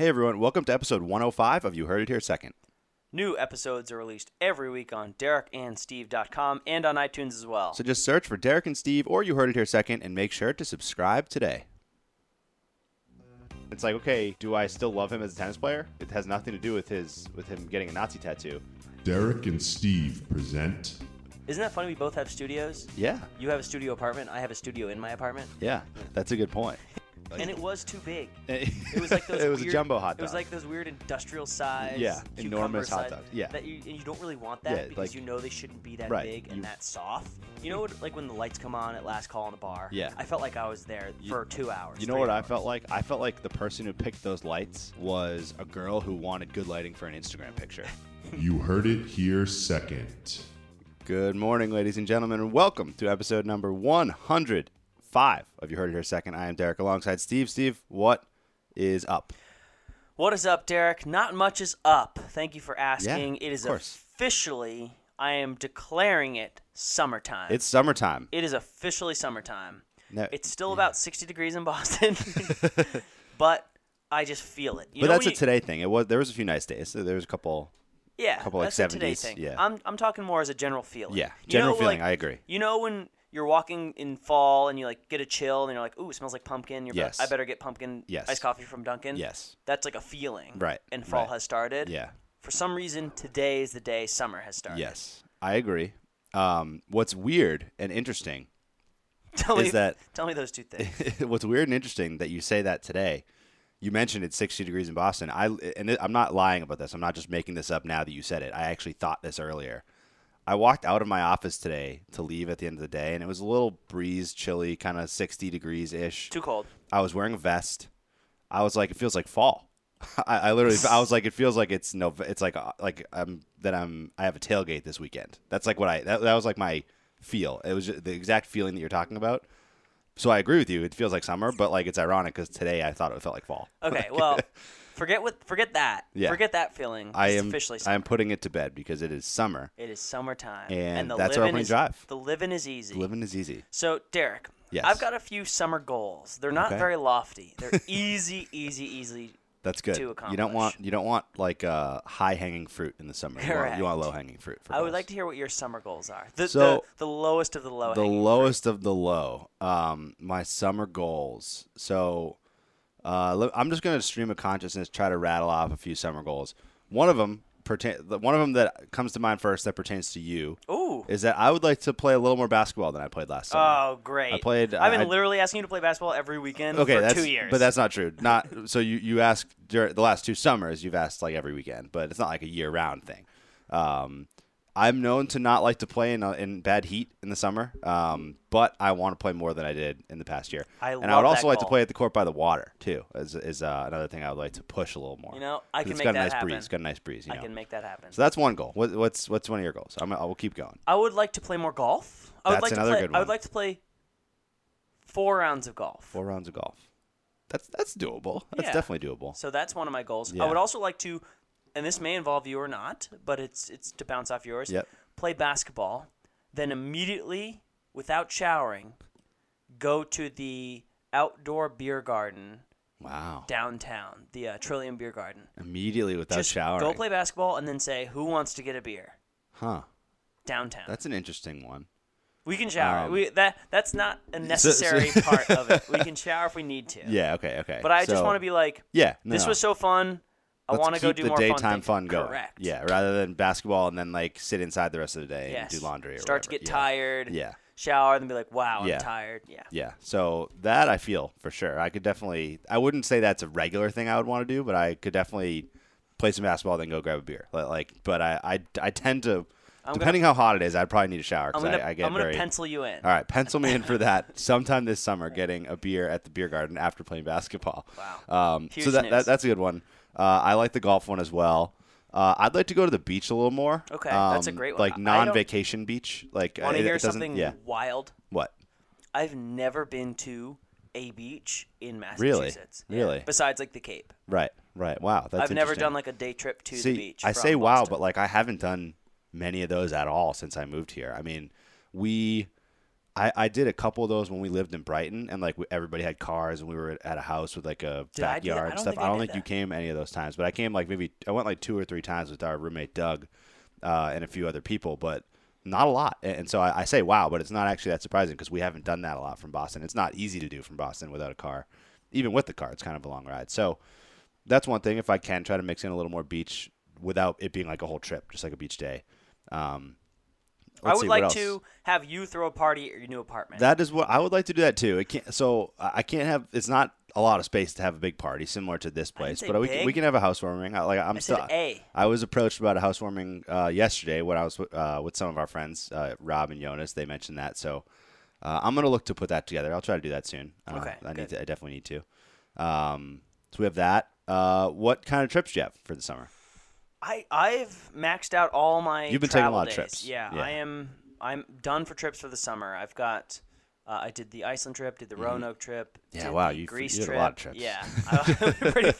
Hey everyone, welcome to episode 105 of You Heard It Here Second. New episodes are released every week on DerekandSteve.com and on iTunes as well. So just search for Derek and Steve or You Heard It Here Second and make sure to subscribe today. It's like, okay, do I still love him as a tennis player? It has nothing to do with his with him getting a Nazi tattoo. Derek and Steve present Isn't that funny? We both have studios. Yeah, You have a studio apartment. I have a studio in my apartment. yeah, that's a good point. And it was too big. it It was like those. it was weird, a jumbo hot dog. It was like those weird industrial size. Yeah, cucumber enormous hot dogs. Yeah. That you, and you don't really want that Yeah, because like- you know they shouldn't be that Right, big and you- that soft. You know, what, like when the lights come on at last call in the bar. Yeah. I felt like I was there You- for two hours. You know three what I felt like? I felt like the person who picked those lights was a girl who wanted good lighting for an Instagram picture. You Heard It Here Second. Good morning, ladies and gentlemen, and welcome to episode number 105 of You Heard It Here Second. I am Derek alongside Steve. Steve, what is up? What is up, Derek? Not much is up. Thank you for asking. it is officially, I am declaring it summertime. It's summertime. it is officially summertime. No- It's still about 60 degrees in Boston, but I just feel it. You but that's a you- today thing. It was there was a few nice days. So there was a couple. yeah, couple, like, that's a today 70s, thing. yeah. I'm I'm talking more as a general feeling. Yeah, You general know, feeling. like, I agree. You know when you're walking in fall and you like get a chill and you're like, ooh, it smells like pumpkin. You're Yes. I better get pumpkin Yes. iced coffee from Dunkin'. Yes. That's like a feeling. Right, And fall right. has started. Yeah. For some reason, today is the day summer has started. Yes, I agree. Um, what's weird and interesting Tell is me that Tell me those two things. what's weird and interesting that you say that today. You mentioned it's 60 degrees in Boston. I and I'm not lying about this. I'm not just making this up now that you said it. I actually thought this earlier. I walked out of my office today to leave at the end of the day, and it was a little breeze, chilly, kind of 60 degrees ish. Too cold. I was wearing a vest. I was like, it feels like fall. I, I literally, I was like, it feels like it's no, it's like uh, like I'm that I'm I have a tailgate this weekend. That's like what I that, that was like my feel. It was the exact feeling that you're talking about. So I agree with you. It feels like summer, but like it's ironic because today I thought it felt like fall. Okay, well, forget what forget that. Yeah. Forget that feeling. I It's am officially I am putting it to bed because it is summer. It is summertime, And the that's our living opening is, drive. The living is easy. Living is easy. So, Derek, Yes. I've got a few summer goals. They're not Okay. very lofty. They're easy, easy, easy. That's good. To You don't want you don't want like uh, high hanging fruit in the summer. You want, you want low hanging fruit. For I would like to hear what your summer goals are. The So, the, the lowest of the low. the lowest of the low. Um, my summer goals. So, uh, I'm just gonna stream of consciousness try to rattle off a few summer goals. One of them pertain. One of them that comes to mind first that pertains to you. Ooh. is that I would like to play a little more basketball than I played last summer. Oh, great. I played- I've been I- literally asking you to play basketball every weekend okay, for two years. but that's not true. Not so you you asked during the last two summers. You've asked like every weekend, but it's not like a year round thing. Um, I'm known to not like to play in, a, in bad heat in the summer, um, but I want to play more than I did in the past year. I and I would also like to play at the court by the water too. Is is uh, another thing I would like to push a little more. You know, I can it's make got a that nice happen. breeze. It's got a nice breeze. You I know? can make that happen. So that's one goal. What, what's what's one of your goals? I'm, I will keep going. I would like to play more golf. I would That's like another to play. good I would like to play four rounds of golf. Four rounds of golf. That's that's doable. That's Yeah. definitely doable. So that's one of my goals. Yeah. I would also like to, and this may involve you or not, but it's it's to bounce off yours. Yep. Play basketball, then immediately, without showering, go to the outdoor beer garden Wow. downtown, the uh, Trillium Beer Garden. Immediately without Just showering. go play basketball and then say, "Who wants to get a beer?" Huh. Downtown. That's an interesting one. we can shower. um, we that that's not a necessary part of it. We can shower if we need to. Yeah. Okay. Okay. But I just want to be like, Yeah. No, this no. was so fun. I want to go keep do the more daytime fun, fun going. Correct. Yeah. Rather than basketball and then like sit inside the rest of the day Yes. and do laundry or Start to get Yeah. tired. Yeah. Shower, then be like, wow, Yeah. I'm tired. Yeah. Yeah. So that I feel for sure. I could definitely. I wouldn't say that's a regular thing I would want to do, but I could definitely play some basketball then go grab a beer. Like, but I I, I tend to. I'm depending how hot it is, I'd probably need a shower because I, I get I'm gonna very. pencil you in. All right, pencil me in for that sometime this summer. Getting a beer at the beer garden after playing basketball. Wow. Um, so Huge that, that news. that's a good one. Uh, I like the golf one as well. Uh, I'd like to go to the beach a little more. Okay, that's a Um, great one. Like I- I don't- non-vacation beach. Like Want to hear something Yeah. wild? What? I've never been to a beach in Really? Massachusetts. Yeah. Really? Besides like the Cape. Right. Right. Wow. That's I've never done like a day trip to See, the beach. I say wow, but like I haven't done many of those at all since I moved here. I mean, we I, I did a couple of those when we lived in Brighton, and like we, everybody had cars, and we were at a house with like a Did I that? I backyard don't stuff. I don't think you came any of those times, but I came like maybe I went like two or three times with our roommate Doug uh, and a few other people, but not a lot. And, and so I, I say wow, but it's not actually that surprising because we haven't done that a lot from Boston. It's not easy to do from Boston without a car, even with the car. It's kind of a long ride. So that's one thing. If I can try to mix in a little more beach without it being like a whole trip, just like a beach day. Um, I let's would see, like to have you throw a party at your new apartment. That is what I would like to do that too. It can't. So I I can't have. It's not a lot of space to have a big party similar to this place, but we can, we can have a housewarming. I, like I'm I still. A. I was approached about a housewarming uh, yesterday when I was uh, with some of our friends, uh, Rob and Jonas. They mentioned that, so uh, I'm gonna look to put that together. I'll try to do that soon. Okay, I need to. I definitely need to. Um, so we have that. Uh, what kind of trips do you have for the summer? I I've maxed out all my. You've been taking a lot of trips. Yeah, Yeah. I am. I'm done for trips for the summer. I've got. Uh, I did the Iceland trip, did the Roanoke trip. Mm-hmm. Yeah, did wow, you Greece you did a lot of trips. Yeah, I, pretty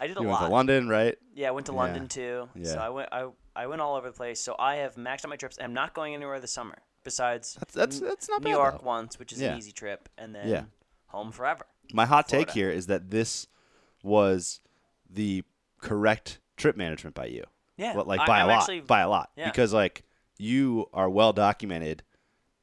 I did a You lot. went to London, right? Yeah, I went to Yeah. London too. Yeah. So Yeah. I went. I I went all over the place. So I have maxed out my trips. I'm not going anywhere this summer besides That's that's, that's not New bad. York though. once, which is Yeah. an easy trip, and then Yeah. home forever. My hot take here is that this was the correct trip management by you. Yeah, Well, like by I'm a lot, actually- by a lot, yeah. because like you are well documented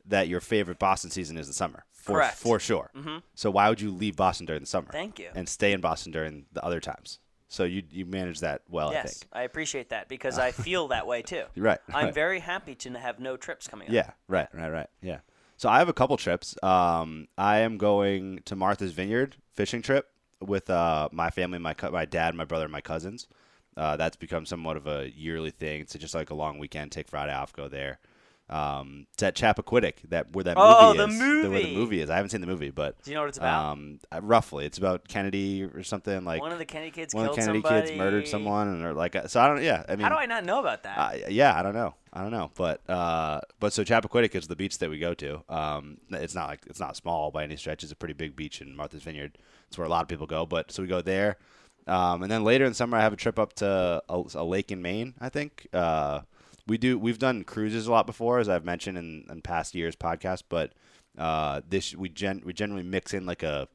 that your favorite Boston season is the summer, for Correct. for sure. Mm-hmm. So why would you leave Boston during the summer? Thank you. And stay in Boston during the other times. So you you manage that well, I Yes, think. I appreciate that because I feel that way too. Right, I'm very happy to have no trips coming up. Yeah, right, right, right. Yeah. So I have a couple trips. Um, I am going to Martha's Vineyard fishing trip with uh, my family, my co- my dad, my brother, and my cousins. Uh, that's become somewhat of a yearly thing. It's just like a long weekend. Take Friday off, go there. Um, it's at Chappaquiddick, that where that Oh, movie the is. Where the movie. movie is. I haven't seen the movie, but Do you know what it's about? um, uh, roughly, it's about Kennedy or something like one of the Kennedy kids one of killed the Kennedy somebody. kids murdered someone, and or like so. I don't. Yeah, I mean, How do I not know about that? uh, yeah, I don't know. I don't know, but uh, but so Chappaquiddick is the beach that we go to. Um, it's not like it's not small by any stretch. It's a pretty big beach in Martha's Vineyard. It's where a lot of people go. But so we go there, um, and then later in the summer I have a trip up to a, a lake in Maine. I think uh, we do. We've done cruises a lot before, as I've mentioned in, in past years podcast. But uh, this we gen we generally mix in like a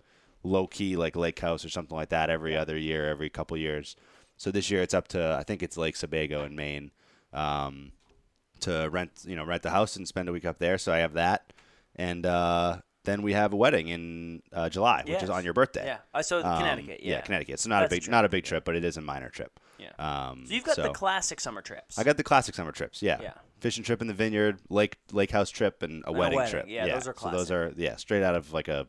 low key like lake house or something like that every other year, every couple years. So this year it's up to I think it's Lake Sebago in Maine. Um, to rent, you know, rent the house and spend a week up there. So I have that, and uh, then we have a wedding in uh, July, which Yes. is on your birthday. yeah, I saw Um, Connecticut. Yeah, Connecticut. So not That's a a big, trip, not a big trip, but it is a minor trip. Yeah. Um, So you've got the classic summer trips. I got the classic summer trips. Yeah. Yeah. Fishing trip in the vineyard, lake lake house trip, and a a wedding, wedding. trip. Yeah, those are classic. So those are yeah, straight out of like a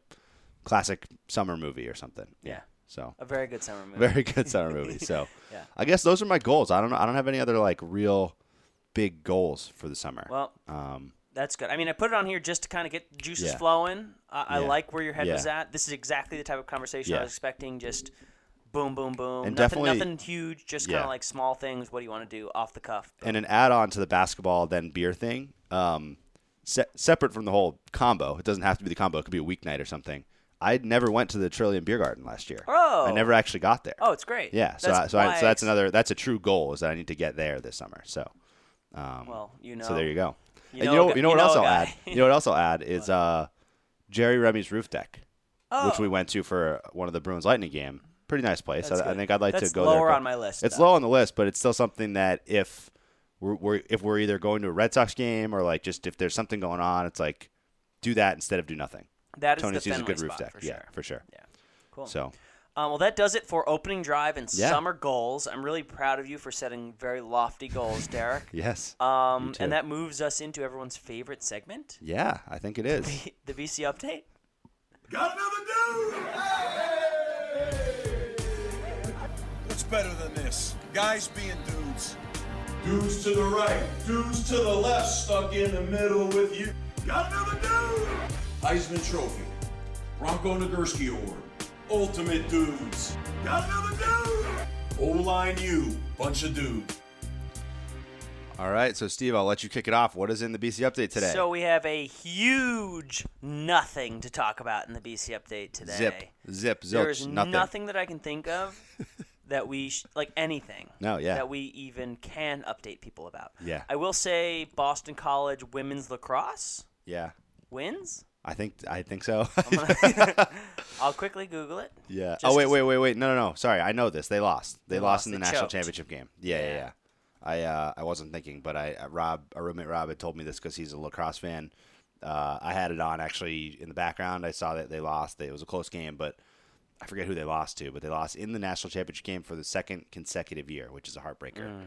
classic summer movie or something. Yeah. So a very good summer movie. very good summer movie. So Yeah. I guess those are my goals. I don't know. I don't have any other like real big goals for the summer. Well, um, That's good. I mean, I put it on here just to kind of get juices Yeah. flowing. I, I Yeah. like where your head was at. This is exactly the type of conversation I was expecting. Just boom, boom, boom. And nothing, definitely- nothing huge. Just kind Yeah. of like small things. What do you want to do off the cuff? and an add-on to the basketball then beer thing um, se- separate from the whole combo it doesn't have to be the combo it could be a weeknight or something i never went to the trillium beer garden last year Oh. i never actually got there Oh, it's great. yeah so, That's I, so, I, so that's another that's a true goal is that i need to get there this summer so um, Well, you know. so there you go You and know you know you know what else I'll add? You know what else i'll add is uh, jerry remy's roof deck Oh, which we went to for one of the bruins lightning game. Pretty nice place. I, I think i'd like That's to go there lower a on my list, it's though. low on the list but it's still something that if we're, we're if we're either going to a red sox game or like just if there's something going on it's like do that instead of do nothing. That is tony the sees a good roof deck. for yeah sure. for sure. Yeah. Cool. so Um, well, that does it for opening drive and Yeah. summer goals. I'm really proud of you for setting very lofty goals, Derek. yes Um, too. and that moves us into everyone's favorite segment, yeah i think it is the BC update. Got another dude! What's better than this? Guys being dudes. Dudes to the right, dudes to the left, stuck in the middle with you. Got another dude! Heisman Trophy, Bronco Nagurski Award, Ultimate Dudes, Got another dude! O-Line U, bunch of dudes. all right so steve i'll let you kick it off what is in the bc update today So we have a huge nothing to talk about in the BC update today. zip zip There's nothing nothing that I can think of that we sh- like anything. No, yeah. That we even can update people about. Yeah. I will say Boston College women's lacrosse yeah wins. I think I think so. I'll quickly Google it. yeah. Oh wait, wait, wait, wait. No, no, no. Sorry, I know this. They lost. They, They lost lost. in the national choked. championship game. Yeah, yeah, Yeah. yeah. I uh, I wasn't thinking, but I uh, Rob, our roommate Rob, had told me this because he's a lacrosse fan. Uh, I had it on actually in the background. I saw that they lost. It was a close game, but I forget who they lost to. But they lost in the national championship game for the second consecutive year, which is a heartbreaker Mm.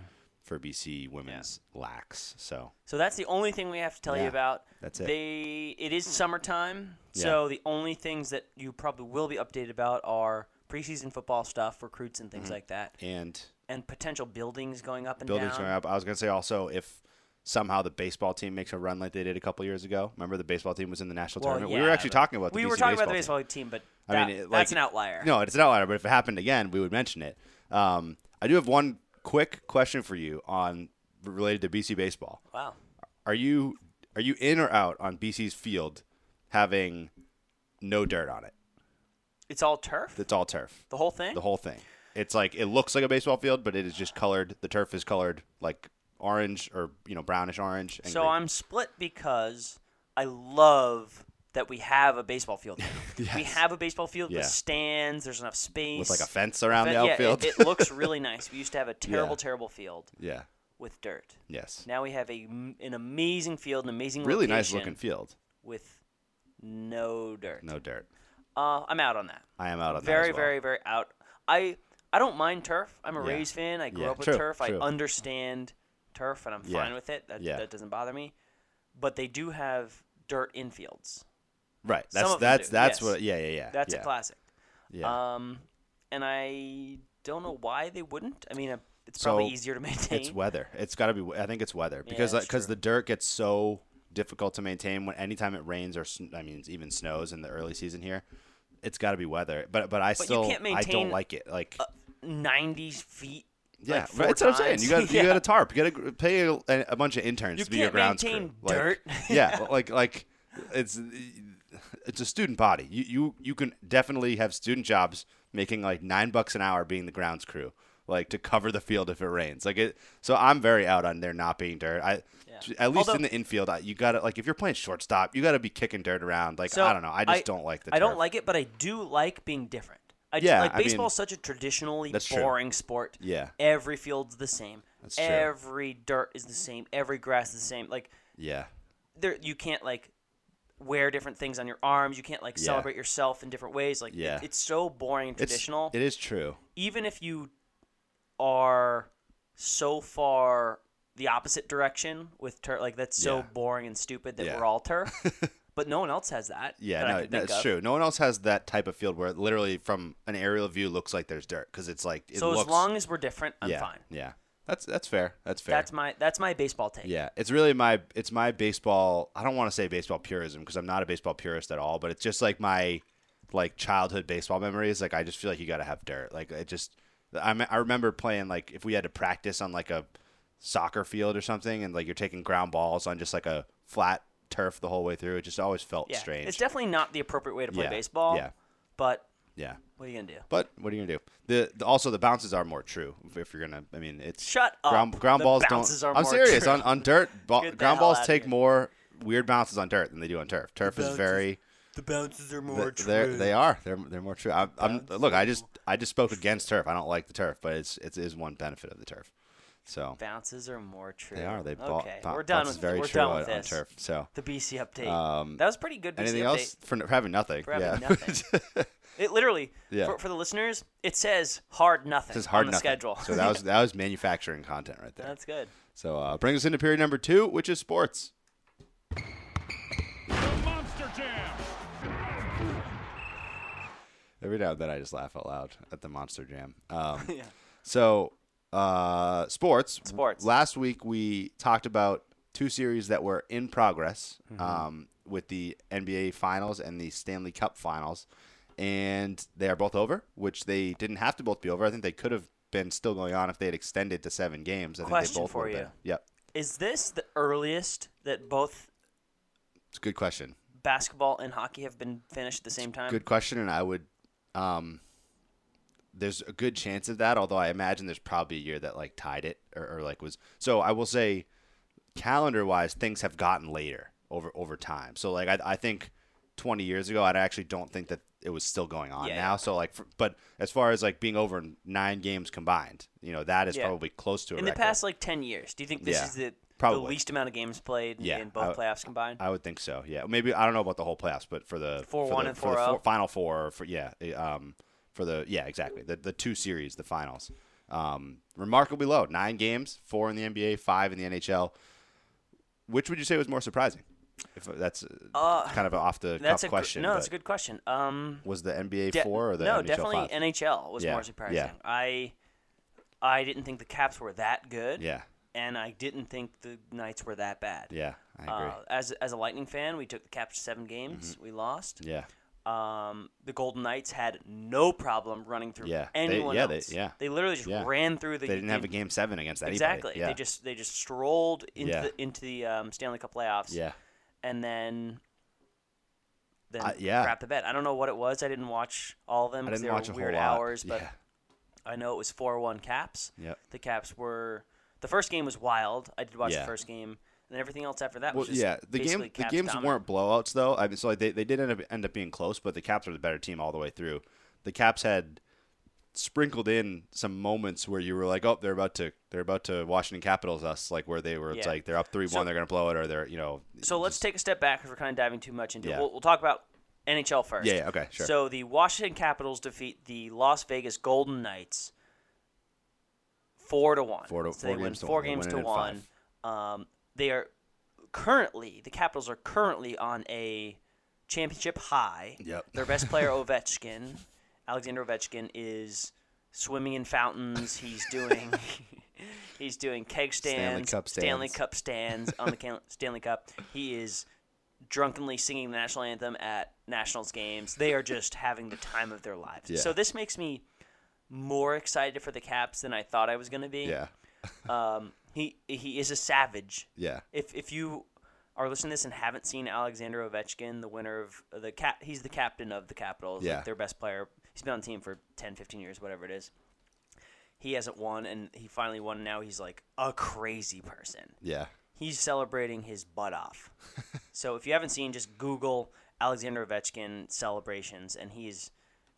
For BC women's lax. So So that's the only thing we have to tell you about. that's it. They it is summertime, Yeah. so the only things that you probably will be updated about are preseason football stuff, recruits and things Mm-hmm. like that, and and potential buildings going up and buildings down. going up. I was gonna say also if somehow the baseball team makes a run like they did a couple years ago. Remember the baseball team was in the national Well, tournament. we were actually talking about the we BC were talking about the baseball baseball team, but I mean, it- that's an outlier. No, it's an outlier. But if it happened again, we would mention it. Um, I do have one quick question for you on related to BC baseball. Wow. Are you are you in or out on BC's field having no dirt on it? It's all turf. It's all turf. the whole thing. The whole thing. It's like it looks like a baseball field, but it is just colored. The turf is colored like orange or you know brownish orange. And so green. I'm split because I love that we have a baseball field. now. We have a baseball field Yeah. with stands. There's enough space. with like a fence around the But yeah, outfield. it, it looks really nice. We used to have a terrible, terrible field yeah. with dirt. Yes. Now we have a an amazing field, an amazing Really nice looking field. with no dirt. No dirt. Uh, I'm out on that. I am out on very, that as well. very, very out. I I don't mind turf. I'm a Yeah. Rays fan. I grew Yeah, up with true, turf. true. I understand turf, and I'm Yeah. fine with it. That Yeah. that doesn't bother me. But they do have dirt infields. Right. That's that's do, that's yes. what. Yeah, yeah, yeah. That's yeah. a classic. Yeah. Um, and I don't know why they wouldn't. I mean, uh, it's probably So, easier to maintain. It's weather. It's got to be. I think it's weather because because true. the dirt gets so difficult to maintain when anytime it rains or I mean even snows in the early season here. It's got to be weather. But but I you still I don't like it. Like 90 feet. yeah, like, that's what I'm saying. You got Yeah. you got a tarp. You got to pay a, a bunch of interns You to be your can't grounds maintain crew. Like, dirt. yeah, like like it's it's a student body. You you you can definitely have student jobs making like nine bucks an hour being the grounds crew, like to cover the field if it rains. Like it. So I'm very out on there not being dirt. I Yeah. at least Although- in the infield, you got to like if you're playing shortstop, you got to be kicking dirt around. Like So, I don't know. I just don't like the. I don't like it, but I do like being different. I do, Yeah, like I mean- such a traditionally That's true. boring sport. Yeah. Every field's the same. That's true. Every dirt is the same. Every grass is the same. Like Yeah. there you can't like wear different things on your arms. You can't like Yeah. celebrate yourself in different ways. Like it- Yeah. it's so boring and It's- traditional. It is true. Even if you are so far the opposite direction with turf, like that's so Yeah. boring and stupid that Yeah. we're all turf. but no one else has that. Yeah, that I no, can no, think it's of. true. No one else has that type of field where it literally from an aerial view looks like there's dirt because it's like it So looks, as long as we're different, I'm yeah, fine. Yeah, that's that's fair. That's fair. That's my that's my baseball take. yeah, it's really my it's my baseball. I don't want to say baseball purism because I'm not a baseball purist at all, but it's just like my like childhood baseball memories. Like I just feel like you got to have dirt. Like it just I I remember playing like if we had to practice on like a soccer field or something, and like you're taking ground balls on just like a flat turf the whole way through. It just always felt Yeah. strange. It's definitely not the appropriate way to play Yeah, baseball. yeah. But yeah. what are you gonna do? But what are you gonna do? The, the also the bounces are more true if, you're gonna. I mean, it's Shut up. ground, ground The balls don't. I'm serious. true. On on dirt, ball, ground balls take more weird bounces on dirt than they do on turf. Turf is bounces very. The bounces are th- they're- They are. They're they're more true. I'm, I'm look. I just I just spoke against turf. I don't like the turf, but it's it is one benefit of the turf. So Bounces are more true. they are. They ball, okay. boun- we're done with very we're true done with on this. turf. So The BC update. Um, that was pretty good. BC anything update. else for, for having nothing? For having yeah. nothing. It literally Yeah. for, for the listeners, it says hard nothing This is hard on the nothing. schedule. So that was that was manufacturing content right there. That's good. So uh, brings us into period number two, which is sports. Monster Jam. Every now and then I just laugh out loud at the Monster Jam. Um, Yeah. So, uh, sports. Sports. Last week we talked about two series that were in progress Mm-hmm. um, with the NBA Finals and the Stanley Cup Finals, and they are both over. Which they didn't have to both be over. I think they could have been still going on if they had extended to seven games. I think Question they both for you. been. Yep, Is this the earliest that both it's a good question. basketball and hockey have been finished at the same time? Good question, and I would. Um, there's a good chance of that, although I imagine there's probably a year that like tied it or, or like was. So I will say, calendar wise, things have gotten later over over time. So like I, I think 20 years ago, I actually don't think that it was still going on Yeah, now. yeah. So like, for, but as far as like being over nine games combined, you know, that is Yeah. probably close to a In the record. past like ten years, do you think this is the, Probably. the least amount of games played Yeah, in both I- playoffs combined? I would think so. Yeah, maybe I don't know about the whole playoffs, but for the Four for one the, and 4-0. four, final four, or for yeah, eh, um, for the yeah, exactly the the two series, the finals, um, remarkably low. Nine games, four in the NBA, five in the NHL. Which would you say was more surprising? If that's uh, Uh, kind of off the That's cuff a gr- question. no, that's a good question. Um, Was the NBA de- four or the no, NHL definitely five? NHL was Yeah, more surprising. yeah. I I didn't think the Caps were that good, yeah, and I didn't think the Knights were that bad. yeah, I agree. Mm-hmm. Uh, as as a Lightning fan, we took the Caps seven games. We lost. yeah, Um, the Golden Knights had no problem running through Yeah, they- anyone yeah, they- yeah. they literally just Yeah. ran through the. they didn't have a game seven against anybody. Exactly. Yeah, They just they just strolled into Yeah. the into the um, Stanley Cup playoffs. yeah, And then. Then Uh, yeah. crap the bed. I don't know what it was. I didn't watch all of them I because didn't they watch were a weird whole hours. But yeah, I know it was four one Caps. Yep. The Caps were the first game was wild. I did watch Yeah. the first game, and then everything else after that Well, was just yeah, the game the games dominant. weren't blowouts though. I mean, so like they, they did end up end up being close, but the Caps were the better team all the way through. The Caps had sprinkled in some moments where you were like, oh, they're about to they're about to Washington Capitals us, like where they were. It's Yeah. like they're up three So- one, they're gonna blow it, or they're you know. So let's take a step back because we're kind of diving too much into Yeah. it. We'll, we'll talk about NHL first. Yeah, yeah, okay, sure. So the Washington Capitals defeat the Las Vegas Golden Knights four to one. Four to- so four they games to four one. They games win to one. Um, they are currently the Capitals are currently on a championship high. Yep. Their best player Ovechkin, Alexander Ovechkin, is swimming in fountains. He's doing. He's doing keg Stanley stands, Stanley. Cup stands on the Can- Stanley Cup. He is drunkenly singing the national anthem at Nationals games. They are just having the time of their lives. Yeah. So this makes me more excited for the Caps than I thought I was going to be. Yeah, Um, he he is a savage. yeah, If if you are listening to this and haven't seen Alexander Ovechkin, the winner of the cap, he's the captain of the Capitals, Yeah. like their best player. He's been on the team for 10, 15 years, whatever it is. He hasn't won, and he finally won. And now he's like a crazy person yeah, he's celebrating his butt off. so if you haven't seen, just Google Alexander Ovechkin celebrations, and he's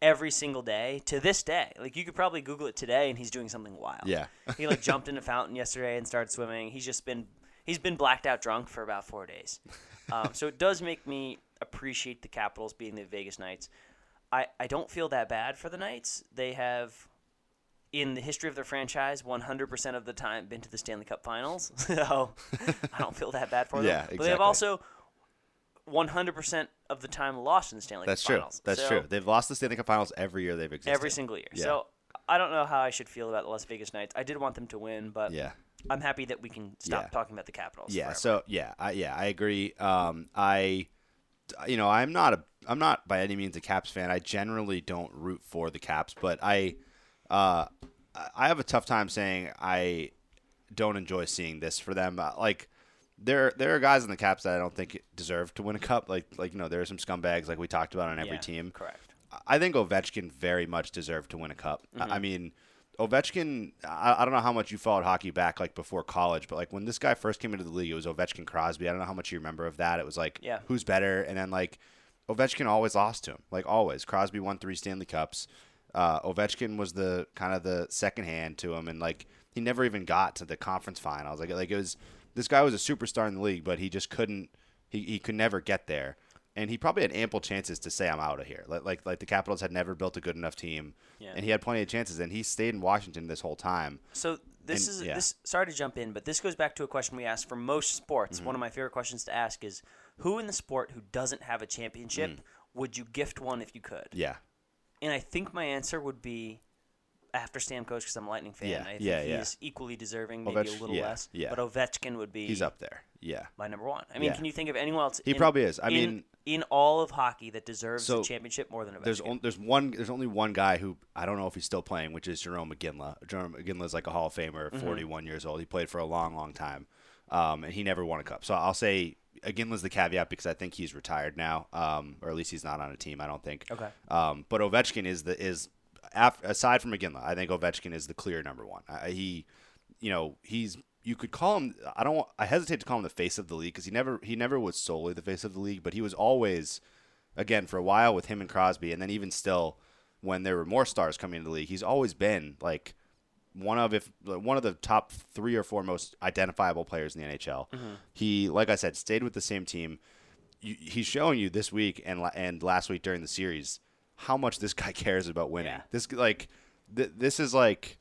every single day to this day. Like you could probably Google it today, and he's doing something wild. Yeah. he like jumped in a fountain yesterday and started swimming. He's just been he's been blacked out drunk for about four days. Um, so it does make me appreciate the Capitals being the Vegas Knights. I, I don't feel that bad for the Knights. They have in the history of their franchise, 100% of the time been to the Stanley Cup Finals. So I don't feel that bad for them. Yeah, exactly. But they have also 100% of the time lost in the Stanley that's Cup true. Finals. That's So true. They've lost the Stanley Cup Finals every year they've existed. Every single year. Yeah. So I don't know how I should feel about the Las Vegas Knights. I did want them to win, but Yeah. I'm happy that we can stop Yeah. talking about the Capitals. Yeah. forever. So yeah, I, yeah, I agree. Um, I, you know, I'm not a, I'm not by any means a Caps fan. I generally don't root for the Caps, but I, uh, I have a tough time saying I don't enjoy seeing this for them. Uh, Like, there, there are guys in the Caps that I don't think deserve to win a cup. Like, like you know, there are some scumbags like we talked about on every Yeah, team. Correct. I think Ovechkin very much deserved to win a cup. Mm-hmm. I mean, Ovechkin. I, I don't know how much you followed hockey back like before college, but like when this guy first came into the league, it was Ovechkin Crosby. I don't know how much you remember of that. It was like, Yeah. who's better? And then like Ovechkin always lost to him, like always. Crosby won three Stanley Cups. Uh, Ovechkin was the kind of the second hand to him, and like he never even got to the conference finals. Like like it was this guy was a superstar in the league, but he just couldn't. He, he could never get there and he probably had ample chances to say I'm out of here. Like like like the Capitals had never built a good enough team, Yeah. and he had plenty of chances, and he stayed in Washington this whole time. So this And- is yeah. this. Sorry to jump in, but this goes back to a question we ask for most sports. Mm-hmm. One of my favorite questions to ask is, who in the sport who doesn't have a championship would you gift one if you could? Mm. Yeah, And I think my answer would be after Stamkos because I'm a Lightning fan. Yeah, I think yeah, he yeah. equally deserving, maybe a little yeah, less. yeah. But Ovechkin would be he's up there. Yeah, my number one. I mean, Yeah. can you think of anyone else? He in- probably is. I in- mean- in all of hockey that deserves So, a championship more than Ovechkin. there's on, there's one there's only one guy who I don't know if he's still playing, which is Jarome Iginla. Jarome is like a Hall of Famer, Mm-hmm. 41 years old. He played for a long, long time, um, and he never won a cup. So I'll say Iginla's the caveat because I think he's retired now, um, or at least he's not on a team. I don't think. Okay. Um, but Ovechkin is the is af- aside from Iginla, I think Ovechkin is the clear number one. I, he, you know, he's you could call him. I don't. I hesitate to call him the face of the league because he never he never was solely the face of the league, but he was always again for a while with him and Crosby, and then even still when there were more stars coming into the league, he's always been like one of if one of the top three or four most identifiable players in the NHL. Mm-hmm. He, like I said, stayed with the same team. You, he's showing you this week and and last week during the series how much this guy cares about winning. Yeah. This like th- this is like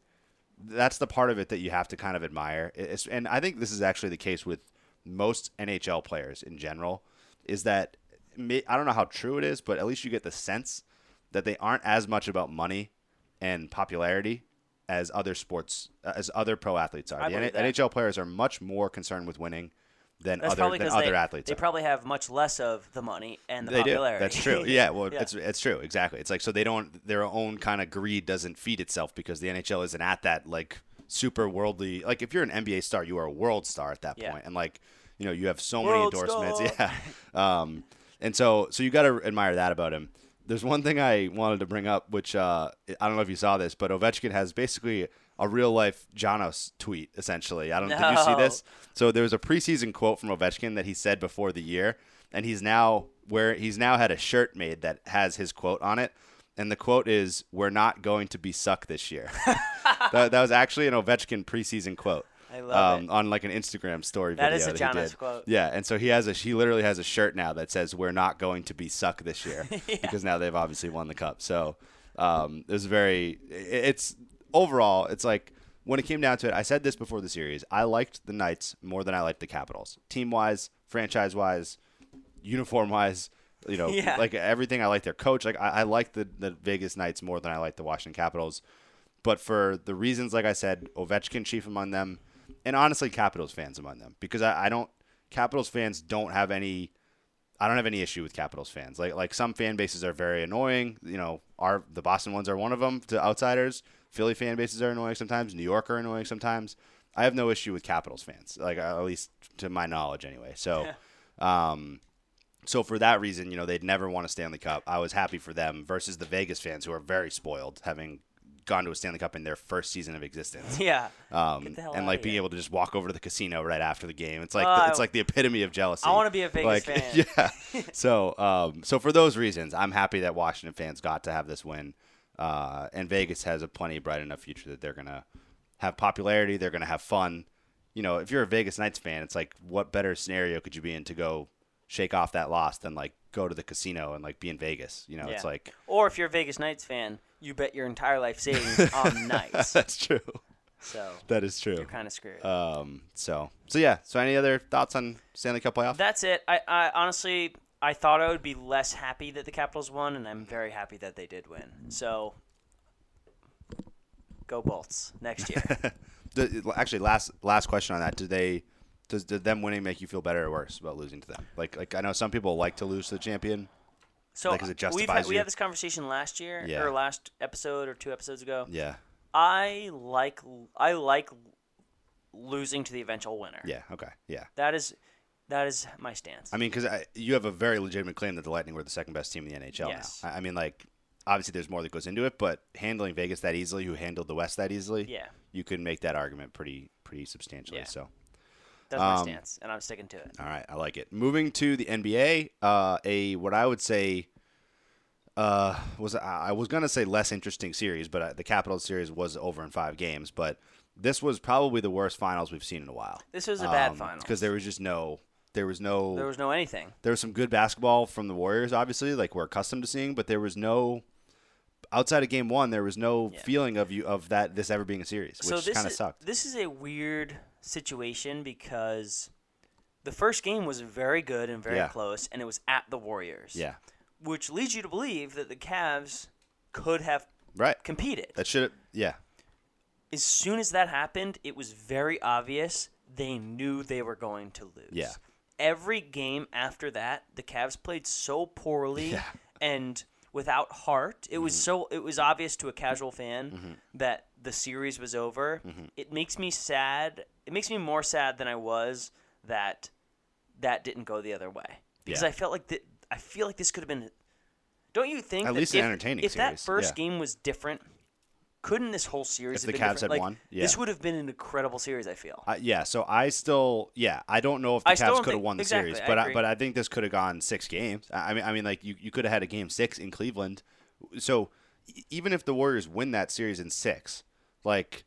that's the part of it that you have to kind of admire. It's, and I think this is actually the case with most NHL players in general. Is that I don't know how true it is, but at least you get the sense that they aren't as much about money and popularity as other sports uh, as other pro athletes are. I The N-. NHL players are much more concerned with winning than That's other than other they, athletes. they are. probably have much less of the money and the They do. popularity. That's true. Yeah, well, Yeah. it's it's true. Exactly. It's like so they don't their own kind of greed doesn't feed itself because the NHL isn't at that like super worldly. Like if you're an NBA star, you are a world star at that Yeah. point, and like you know you have so World many endorsements. star. Yeah. Um, and so so you got to admire that about him. There's one thing I wanted to bring up, which uh, I don't know if you saw this, but Ovechkin has basically a real life Giannis tweet essentially. I don't. Did you see this? So there was a preseason quote from Ovechkin that he said before the year, and he's now where he's now had a shirt made that has his quote on it, and the quote is "We're not going to be suck this year." that, that was actually an Ovechkin preseason quote. I love um, on like an Instagram story That video is a that Giannis quote. Yeah, and so he has a he literally has a shirt now that says "We're not going to be suck this year" because now they've obviously won the cup. So um, it was very. It's overall, it's like when it came down to it. I said this before the series. I liked the Knights more than I liked the Capitals, team wise, franchise wise, uniform wise. You know, Yeah. like everything. I like their coach. Like I, I like the the Vegas Knights more than I like the Washington Capitals. But for the reasons, like I said, Ovechkin chief among them, and honestly, Capitals fans among them, because I, I don't. Capitals fans don't have any. I don't have any issue with Capitals fans. Like like some fan bases are very annoying. You know, our the Boston ones are one of them to outsiders. Philly fan bases are annoying sometimes. New York are annoying sometimes. I have no issue with Capitals fans, like at least to my knowledge, anyway. So, um, so for that reason, you know, they'd never won a Stanley Cup. I was happy for them versus the Vegas fans who are very spoiled, having gone to a Stanley Cup in their first season of existence. Yeah. Um, Get the hell and like being here. able to just walk over to the casino right after the game. It's like Oh, the, it's like the epitome of jealousy. I wanna be a Vegas Like, fan. Yeah. so um, so for those reasons, I'm happy that Washington fans got to have this win. Uh, and Vegas has a plenty bright enough future that they're gonna have popularity. They're gonna have fun. You know, if you're a Vegas Knights fan, it's like what better scenario could you be in to go shake off that loss than like go to the casino and like be in Vegas. You know, it's like Or if you're a Vegas Knights fan, you bet your entire life savings on Knights. that's true. So That is true. you're kind of screwed. Um, so so yeah. So any other thoughts on Stanley Cup playoff? That's it. I, I honestly, I thought I would be less happy that the Capitals won, and I'm very happy that they did win. So, go Bolts next year. Actually, last last question on that: Did they does did them winning make you feel better or worse about losing to them? Like like I know some people like to lose to the champion. So Like, we've had, we had this conversation last year Yeah. or last episode or two episodes ago. Yeah, I like I like losing to the eventual winner. yeah, okay, yeah. That is that is my stance. I mean, because you have a very legitimate claim that the Lightning were the second best team in the NHL Yes. now. I, I mean, like obviously there's more that goes into it, but handling Vegas that easily, who handled the West that easily, Yeah. you can make that argument pretty pretty substantially. Yeah. So. That's my um, stance, and I'm sticking to it. All right, I like it. Moving to the NBA, uh, a what I would say uh, was I was gonna say less interesting series, but uh, the Capitals series was over in five games. But this was probably the worst finals we've seen in a while. This was a bad Um, finals. because there was just no, there was no, There was no anything. there was some good basketball from the Warriors, obviously, like we're accustomed to seeing, but there was no. Outside of game one, there was no Yeah. feeling of you of that this ever being a series, which this kind of sucked. This is a weird situation because the first game was very good and very Yeah. close, and it was at the Warriors. Yeah, Which leads you to believe that the Cavs could have right. competed. That should, yeah, As soon as that happened, it was very obvious they knew they were going to lose. Yeah. Every game after that, the Cavs played so poorly Yeah. and without heart. It was Mm-hmm. so it was obvious to a casual fan that the series was over. Mm-hmm. It makes me sad. It makes me more sad than I was that that didn't go the other way because Yeah. I felt like that. I feel like this could have been. Don't you think At that least an if, entertaining if that series, first yeah. game was different, couldn't this whole series If have the been Cavs had Like, won? this would have been an incredible series. I feel. Uh, yeah, so I still, yeah, I don't know if the I Cavs could have won the exactly, series, but I, agree. but I think this could have gone six games. I I mean, I mean, like you, you could have had a game six in Cleveland. So even if the Warriors win that series in six, like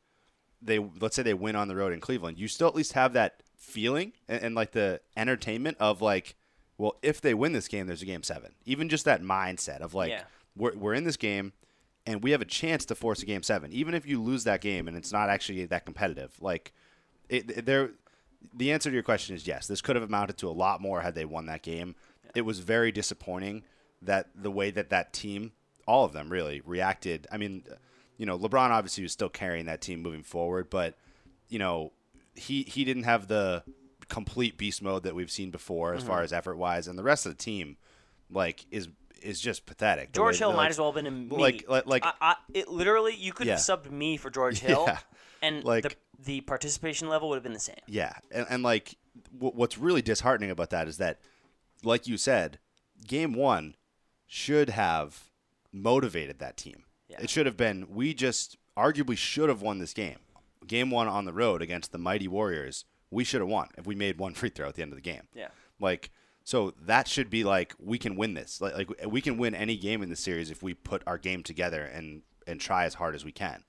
they let's say they win on the road in Cleveland, you still at least have that feeling and, and like the entertainment of like, well, if they win this game, there's a game seven. Even just that mindset of like, Yeah. we're we're in this game and we have a chance to force a game seven, even if you lose that game and it's not actually that competitive. Like, it, it- there, the answer to your question is yes. This could have amounted to a lot more had they won that game. It was very disappointing that the way that that team, all of them really, reacted. I mean, you know, LeBron obviously was still carrying that team moving forward, but you know, he he didn't have the complete beast mode that we've seen before as far Mm-hmm. as effort wise, and the rest of the team, like, is is just pathetic. George way- Hill like- might as well have been in me. like- like- like- I, I, it literally, you could have Yeah. subbed me for George Hill, Yeah. and Like- the the participation level would have been the same. Yeah, and, and like w- what's really disheartening about that is that, like you said, game one should have motivated that team. Yeah. It should have been we just arguably should have won this game. Game one on the road against the mighty Warriors, we should have won if we made one free throw at the end of the game. Yeah. Like so that should be like we can win this. Like, like we can win any game in the series if we put our game together and and try as hard as we can.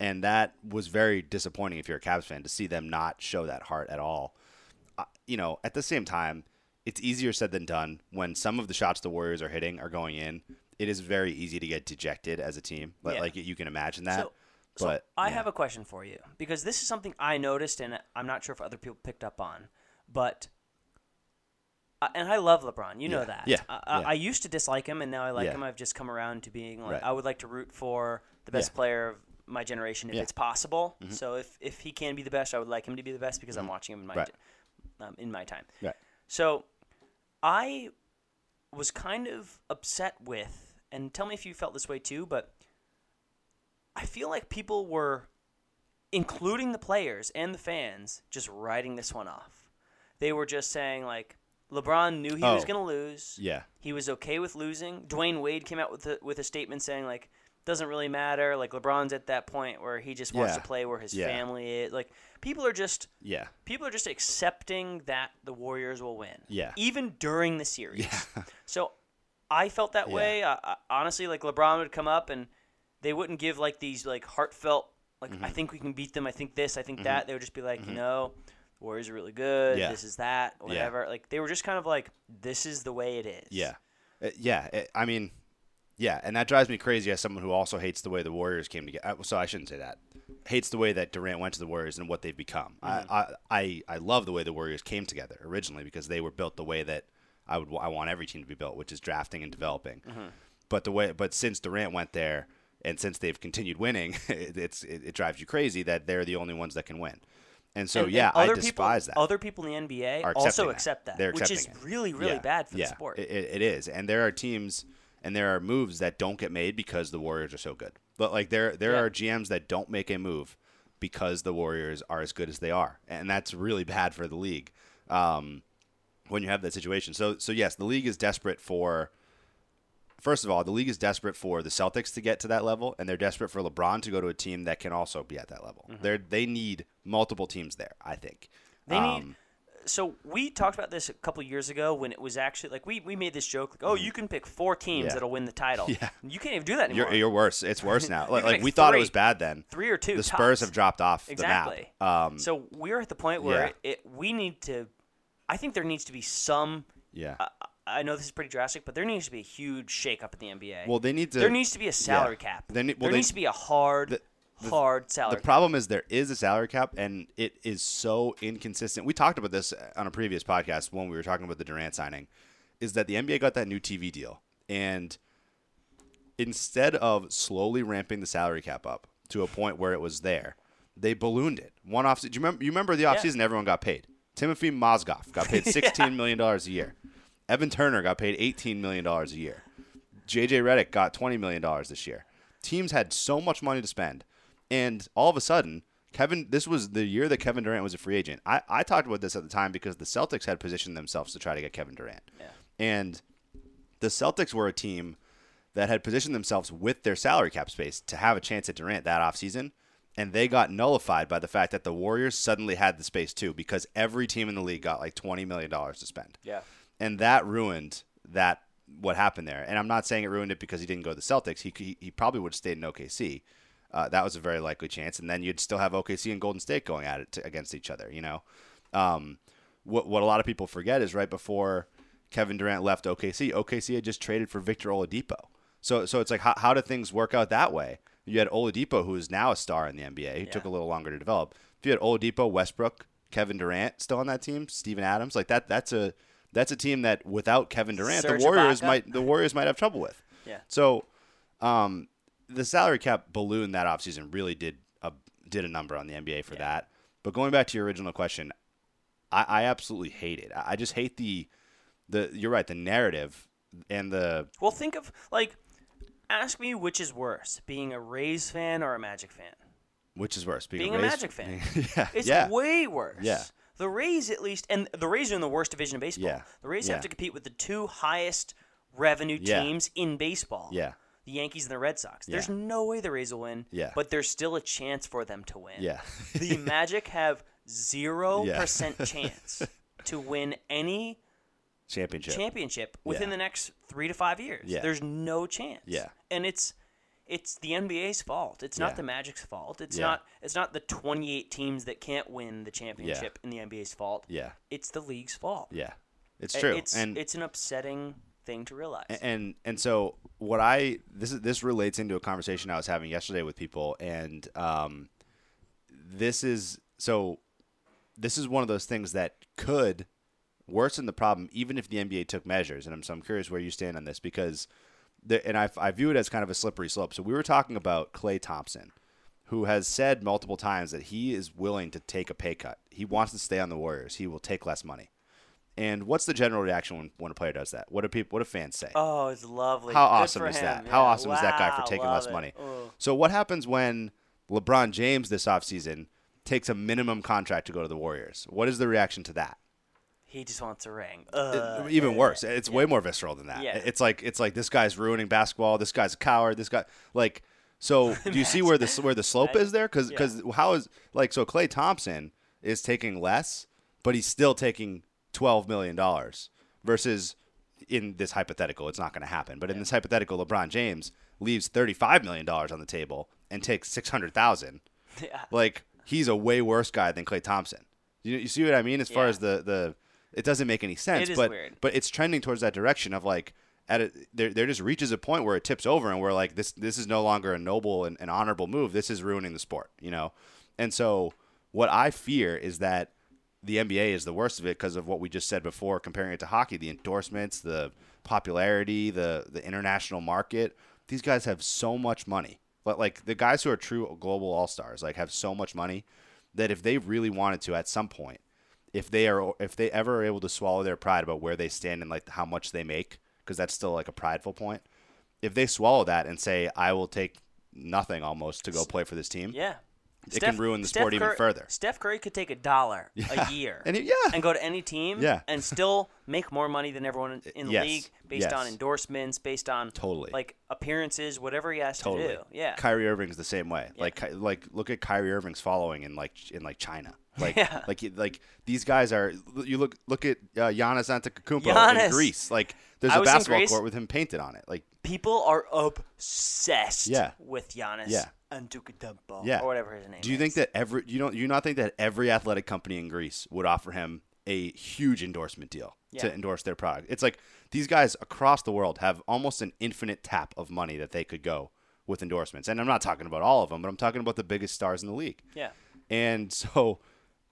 And that was very disappointing if you're a Cavs fan to see them not show that heart at all. Uh, you know, at the same time, it's easier said than done when some of the shots the Warriors are hitting are going in. It is very easy to get dejected as a team. Like, Yeah. like you can imagine that. So, so but I yeah. have a question for you because this is something I noticed, and I'm not sure if other people picked up on, but. I- And I love LeBron, you know Yeah. that. Yeah. I, Yeah. I used to dislike him, and now I like Yeah. him. I've just come around to being like, Right. I would like to root for the best player of my generation if it's possible. So if, if he can be the best, I would like him to be the best because I'm watching him in my Right. um, in my time. Right. So I was kind of upset with, and tell me if you felt this way too, but I feel like people were, including the players and the fans, just writing this one off. They were just saying, like, LeBron knew he was Oh. going to lose. Yeah. He was okay with losing. Dwyane Wade came out with a, with a statement saying, like, doesn't really matter. Like, LeBron's at that point where he just wants Yeah. to play where his Yeah. family is. Like, people are just Yeah. people are just accepting that the Warriors will win. Yeah. Even during the series. Yeah. So I felt that Yeah. way. I, I, honestly, like LeBron would come up and they wouldn't give like these like heartfelt like Mm-hmm. I think we can beat them. I think this. I think that. They would just be like, you know, the Warriors are really good. Yeah. This is that. Whatever. Like they were just kind of like, this is the way it is. Yeah, Uh, yeah. it- I mean, yeah, and that drives me crazy as someone who also hates the way the Warriors came together. So I shouldn't say that. Hates the way that Durant went to the Warriors and what they've become. Mm-hmm. I, I, I, I love the way the Warriors came together originally because they were built the way that I would. I want every team to be built, which is drafting and developing. Mm-hmm. But the way, but since Durant went there, and since they've continued winning, it, it's it, it drives you crazy that they're the only ones that can win. And so And- yeah, and I despise people, that. Other people in the NBA also accept that, They're which is it. really, really Yeah, bad for yeah, the sport. It, it is, and there are teams and there are moves that don't get made because the Warriors are so good. But like there, there Yeah. are GMs that don't make a move because the Warriors are as good as they are, and that's really bad for the league. Um, when you have that situation, so so yes, the league is desperate for. First of all, the league is desperate for the Celtics to get to that level, and they're desperate for LeBron to go to a team that can also be at that level. Mm-hmm. They're they need multiple teams there. I think They need. Um, So we talked about this a couple years ago when it was actually like we, we made this joke like, oh, you can pick four teams Mm-hmm. Yeah. that'll win the title. Yeah. You can't even do that anymore. You're, you're worse. It's worse now. Like, like we thought it was bad then. Three or two. The Spurs tops. have dropped off exactly. the map. Um, so we're at the point where yeah. it, we need to. I think there needs to be some. yeah. I, I know this is pretty drastic, but there needs to be a huge shakeup in the NBA. well, they need to. there needs to be a salary cap. They need- well, there they- needs to be a hard, hard salary. the problem is there is a salary cap, and it is so inconsistent. We talked about this on a previous podcast when we were talking about the Durant signing. Is that the NBA got that new TV deal, and instead of slowly ramping the salary cap up to a point where it was there, they ballooned it. One off. Do you remember? You remember the offseason? Everyone got paid. Timothy Mozgov got paid sixteen million dollars a year. Evan Turner got paid eighteen million dollars a year. JJ Redick got $20 million this year. Teams had so much money to spend. And all of a sudden, Kevin, this was the year that Kevin Durant was a free agent. I, I talked about this at the time because the Celtics had positioned themselves to try to get Kevin Durant. Yeah. And the Celtics were a team that had positioned themselves with their salary cap space to have a chance at Durant that offseason. And they got nullified by the fact that the Warriors suddenly had the space too, because every team in the league got like $20 million to spend. Yeah. And that ruined that what happened there. And I'm not saying it ruined it because he didn't go to the Celtics. He, he, he probably would have stayed in OKC. Uh, that was a very likely chance. And then you'd still have OKC and Golden State going at it to, against each other, you know? Um, what, what a lot of people forget is right before Kevin Durant left OKC, OKC had just traded for Victor Oladipo. So, so it's like, how, how do things work out that way? You had Oladipo, who is now a star in the NBA. He took a little longer to develop. If you had Oladipo, Westbrook, Kevin Durant still on that team, Steven Adams, like that, that's a that's a team that without Kevin Durant, Serge the Warriors Ibaka. might the Warriors might have trouble with. Yeah. So, um, the salary cap balloon that offseason really did a did a number on the NBA for that. But going back to your original question, I, I absolutely hate it. I I just hate the the you're right the narrative and the Well, think of like, ask me which is worse, being a Rays fan or a Magic fan. which is worse being, Being a Rays- Magic fan. yeah, It's yeah. way worse. Yeah. The Rays, at least, and the Rays are in the worst division of baseball. Yeah. The Rays Yeah. have to compete with the two highest revenue Yeah. teams in baseball. Yeah. The Yankees and the Red Sox. There's no way the Rays will win. Yeah. But there's still a chance for them to win. Yeah. the Magic have zero Yeah. percent chance to win any championship. championship within Yeah. the next three to five years. Yeah. There's no chance. Yeah. And it's it's the NBA's fault. It's not Yeah. the Magic's fault. It's Yeah. not it's not the 28 teams that can't win the championship in the NBA's fault. yeah, It's the league's fault. yeah, it's I- true. It's and it's an upsetting thing to realize. and and so what I this is this relates into a conversation I was having yesterday with people, and um, this is so this is one of those things that could worsen the problem, even if the NBA took measures. And I'm so I'm curious where you stand on this because, the, and I I view it as kind of a slippery slope. So we were talking about Klay Thompson, who has said multiple times that he is willing to take a pay cut. He wants to stay on the Warriors. He will take less money. And what's the general reaction when, when a player does that? What do people? What do fans say? oh, it's lovely. How Good awesome is him. that? How Yeah. awesome is that guy for taking less it. money? Oh. So what happens when LeBron James this offseason takes a minimum contract to go to the Warriors? What is the reaction to that? He just wants a ring. Uh, Even worse. It's way more visceral than that. Yeah. It's like it's like this guy's ruining basketball. This guy's a coward. This guy like so do you see where the where the slope is there? Cuz cuz how is like so Klay Thompson is taking less, but he's still taking 12 million dollars versus in this hypothetical it's not going to happen. But in this hypothetical LeBron James leaves 35 million dollars on the table and takes 600,000 yeah. like he's a way worse guy than Klay Thompson. You, you see what I mean? As far as the the, it doesn't make any sense. It is but weird. but it's trending towards that direction of like at a, there there just reaches a point where it tips over and we're like this this is no longer a noble and, and honorable move. This is ruining the sport, you know. And so what I fear is that the NBA is the worst of it because of what we just said before, comparing it to hockey, the endorsements, the popularity, the the international market. These guys have so much money. But like the guys who are true global all stars, like have so much money that if they really wanted to, at some point, if they are if they ever are able to swallow their pride about where they stand and like how much they make, because that's still like a prideful point. If they swallow that and say, "I will take nothing almost to go play for this team," Yeah. It can ruin the sport even further. Steph Curry could take a dollar a year And he- yeah. and go to any team Yeah. and still make more money than everyone in- the Yes. league based on endorsements, based on Totally. like appearances, whatever he has totally. to do. Yeah. Kyrie Irving's the same way. Like like look at Kyrie Irving's following in like in like China. Like Yeah. like like these guys are. You look look at uh, Giannis Antetokounmpo in Greece. Like there's I a basketball court with him painted on it. Like People are obsessed Yeah. with Giannis Yeah. Antetokounmpo yeah. or whatever his name Do you is. think that every you don't you not think that every athletic company in Greece would offer him a huge endorsement deal to endorse their product? It's like these guys across the world have almost an infinite tap of money that they could go with endorsements. And I'm not talking about all of them, but I'm talking about the biggest stars in the league. Yeah. And so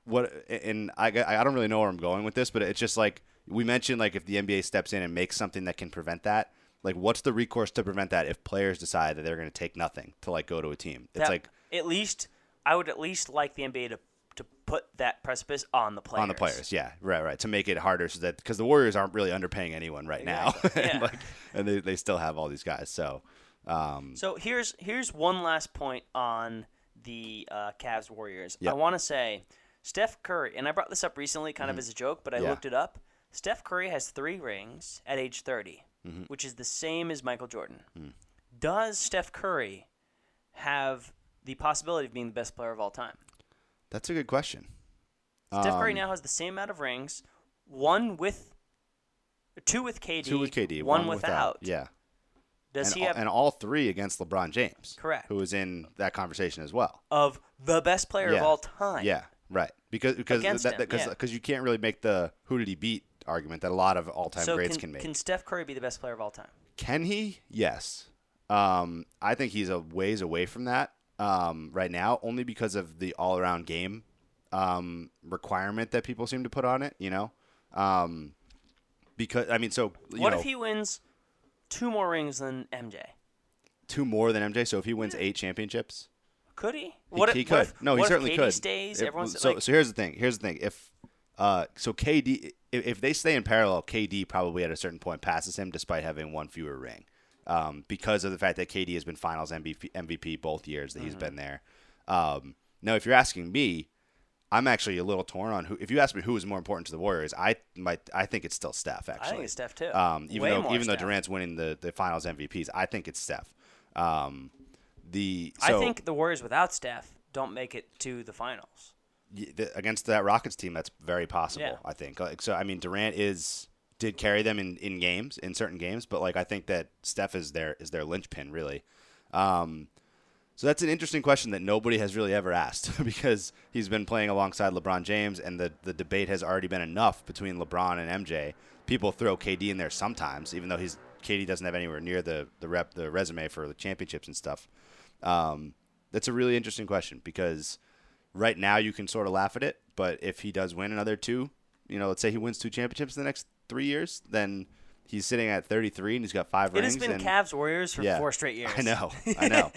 what and I I don't really know where I'm going with this, but it's just like we mentioned like if the NBA steps in and makes something that can prevent that, like what's the recourse to prevent that if players decide that they're going to take nothing to like go to a team? It's That- like at least I would at least like the NBA to to put that precipice on the players. on the players, yeah, right, right, to make it harder so that because the Warriors aren't really underpaying anyone right now, Exactly, and like and they, they still have all these guys. So um, So here's here's one last point on the uh, Cavs Warriors. Yep. I want to say Steph Curry, and I brought this up recently, kind of as a joke, but I Mm-hmm. Yeah. looked it up. Steph Curry has three rings at age 30. Mm-hmm. which is the same as Michael Jordan. Hmm. Does Steph Curry have the possibility of being the best player of all time? That's a good question. Steph Curry Um, now has the same amount of rings, one with, two with KD, two with KD, one, without. Yeah, Does and, he all, have and all three against LeBron James, Correct. Who was in that conversation as well. of the best player yeah. of all time? Yeah, right. Because because Against that, him, because yeah. you can't really make the who did he beat argument that a lot of all time So greats can, can make. can Steph Curry be the best player of all time? Can he? Yes. Um, I think he's a ways away from that um, right now, only because of the all-around game um, requirement that people seem to put on it. You know, um, because I mean, so you What know, if he wins two more rings than MJ? two more than MJ. So if he wins eight championships, Could he? he, What he if, could. what if, no, he certainly KD could. stays. If- Everyone's so. like, so here's the thing. Here's the thing. If uh, so, KD, if, if they stay in parallel, KD probably at a certain point passes him, despite having one fewer ring, um, because of the fact that KD has been Finals MVP, MVP both years that he's Mm-hmm. been there. Um, now, if you're asking me, I'm actually a little torn on who. If you ask me who is more important to the Warriors, I might. I think it's still Steph. Actually, I think it's Steph too. um, even Way though even though Durant's winning the, the Finals MVPs, I think it's Steph. Um, the I think the Warriors without Steph don't make it to the finals. the, against that Rockets team, that's very possible. Yeah. I think. Like, so I mean, Durant is did carry them in, in games in certain games, but like I think that Steph is their is their linchpin really. Um, so that's an interesting question that nobody has really ever asked because he's been playing alongside LeBron James, and the the debate has already been enough between LeBron and MJ. People throw KD in there sometimes, even though he's KD doesn't have anywhere near the the rep the resume for the championships and stuff. Um, that's a really interesting question because right now you can sort of laugh at it, but if he does win another two, you know, let's say he wins two championships in the next three years, then he's sitting at 33 and he's got five It rings. has been and, Cavs Warriors for yeah, four straight years. I know, I know,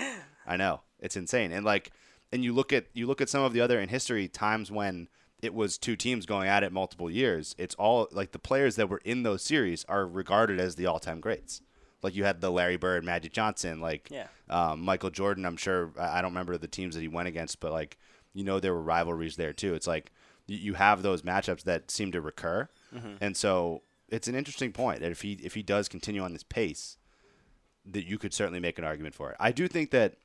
I know. It's insane, and like, and you look at you look at some of the other in history times when it was two teams going at it multiple years. It's all like the players that were in those series are regarded as the all-time greats. Like you had the Larry Bird, Magic Johnson, like Yeah. um, Michael Jordan. I'm sure I don't remember the teams that he went against, but like you know there were rivalries there too. It's like you, you have those matchups that seem to recur, and so it's an interesting point that if he if he does continue on this pace, that you could certainly make an argument for it. I do think that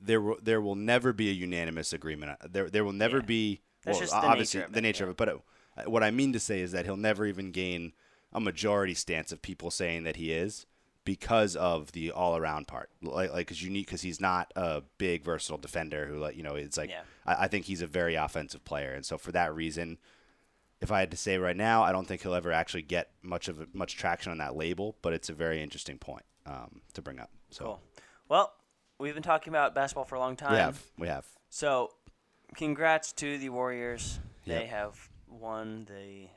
there will there will never be a unanimous agreement. There there will never Yeah. be That's well obviously nature of the it, nature yeah. of it. But uh, what I mean to say is that he'll never even gain a majority stance of people saying that he is because of the all around part. Like like is unique because he's not a big versatile defender who like you know it's like Yeah. I, I think he's a very offensive player, and so for that reason. If I had to say right now, I don't think he'll ever actually get much of a, much traction on that label, but it's a very interesting point um, to bring up. So Cool. Well, we've been talking about basketball for a long time. we have we have So, congrats to the Warriors. They have won the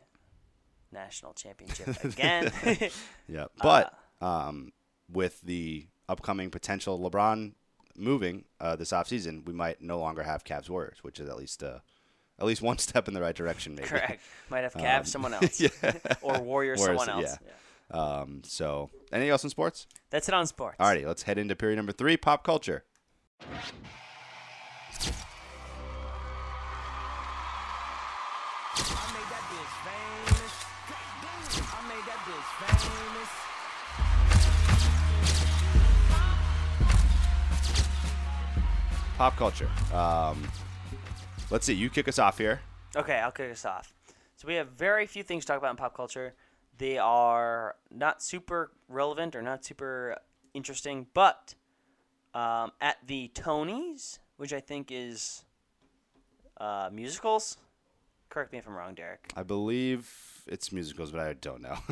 national championship again. Yeah, Uh, but um, with the upcoming potential LeBron moving uh, this offseason, we might no longer have Cavs Warriors, which is at least uh, at least one step in the right direction, maybe. Correct. Might have Cavs someone else. or Warriors, Warriors, someone else. yeah. Yeah. Um, so, anything else in sports? That's it on sports. Alrighty, let's head into period number three: pop culture. Pop culture. Um, let's see. You kick us off here. Okay, I'll kick us off. So we have very few things to talk about in pop culture. They are not super relevant or not super interesting, but um, at the Tonys, which I think is uh, musicals. Correct me if I'm wrong, Derek. I believe it's musicals, but I don't know.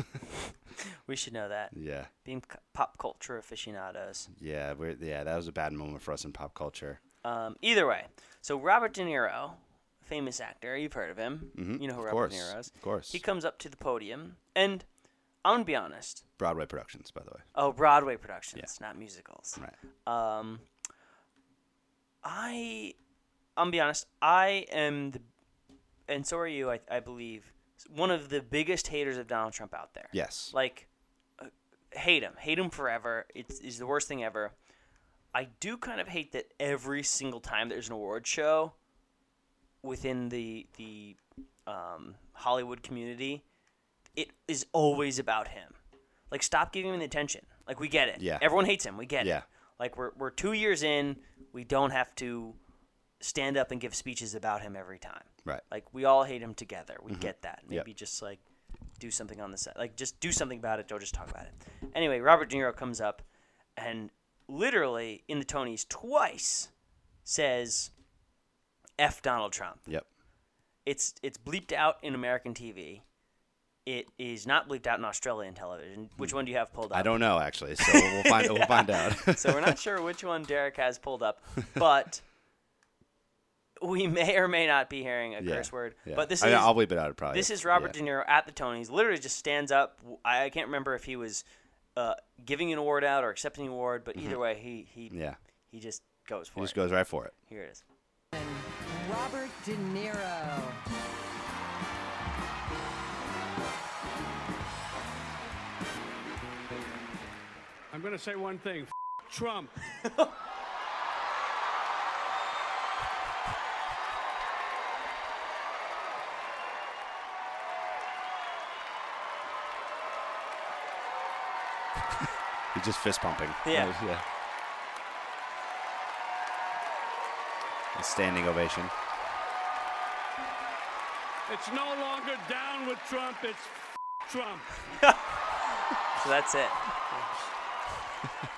We should know that. yeah, Being c- pop culture aficionados. yeah, we're, yeah. That was a bad moment for us in pop culture. Um, either way, so Robert De Niro, famous actor, you've heard of him. Mhm, You know who of Robert course, De Niro is. of course. He comes up to the podium, and I'm gonna be honest. Broadway productions, by the way. Oh, Broadway productions, not musicals. Right. Um, I, I'm gonna be honest. I am the, and so are you. I, I believe one of the biggest haters of Donald Trump out there. Yes. Like, uh, hate him, hate him forever. It's is the worst thing ever. I do kind of hate that every single time there's an award show within the the um, Hollywood community, it is always about him. Like, stop giving him the attention. Like, we get it. Yeah. Everyone hates him. We get Yeah. it. Like, we're we're two years in. We don't have to stand up and give speeches about him every time. Right. Like, we all hate him together. Mm-hmm. We get that. Yep. Maybe just like do something on the set. Like, just do something about it. Don't just talk about it. Anyway, Robert De Niro comes up and literally in the Tonys twice says, "F Donald Trump." Yep. it's it's bleeped out in American TV. It is not bleeped out in Australian television. Which one do you have pulled up? Hmm. I don't know actually, so we'll find we'll find out. So we're not sure which one Derek has pulled up, but we may or may not be hearing a Yeah, curse word. yeah. But this I is mean, I'll bleep it out. Probably. this is Robert. De Niro at the Tonys. Literally just stands up. I can't remember if he was uh, giving an award out or accepting an award, but either way, he he Mm-hmm. Yeah. he just goes for He just goes right for it. Here it is. Robert De Niro. I'm going to say one thing. F- Trump. He's just fist pumping. Yeah. Nice, yeah. A standing ovation. It's no longer down with Trump. It's Trump. So that's it.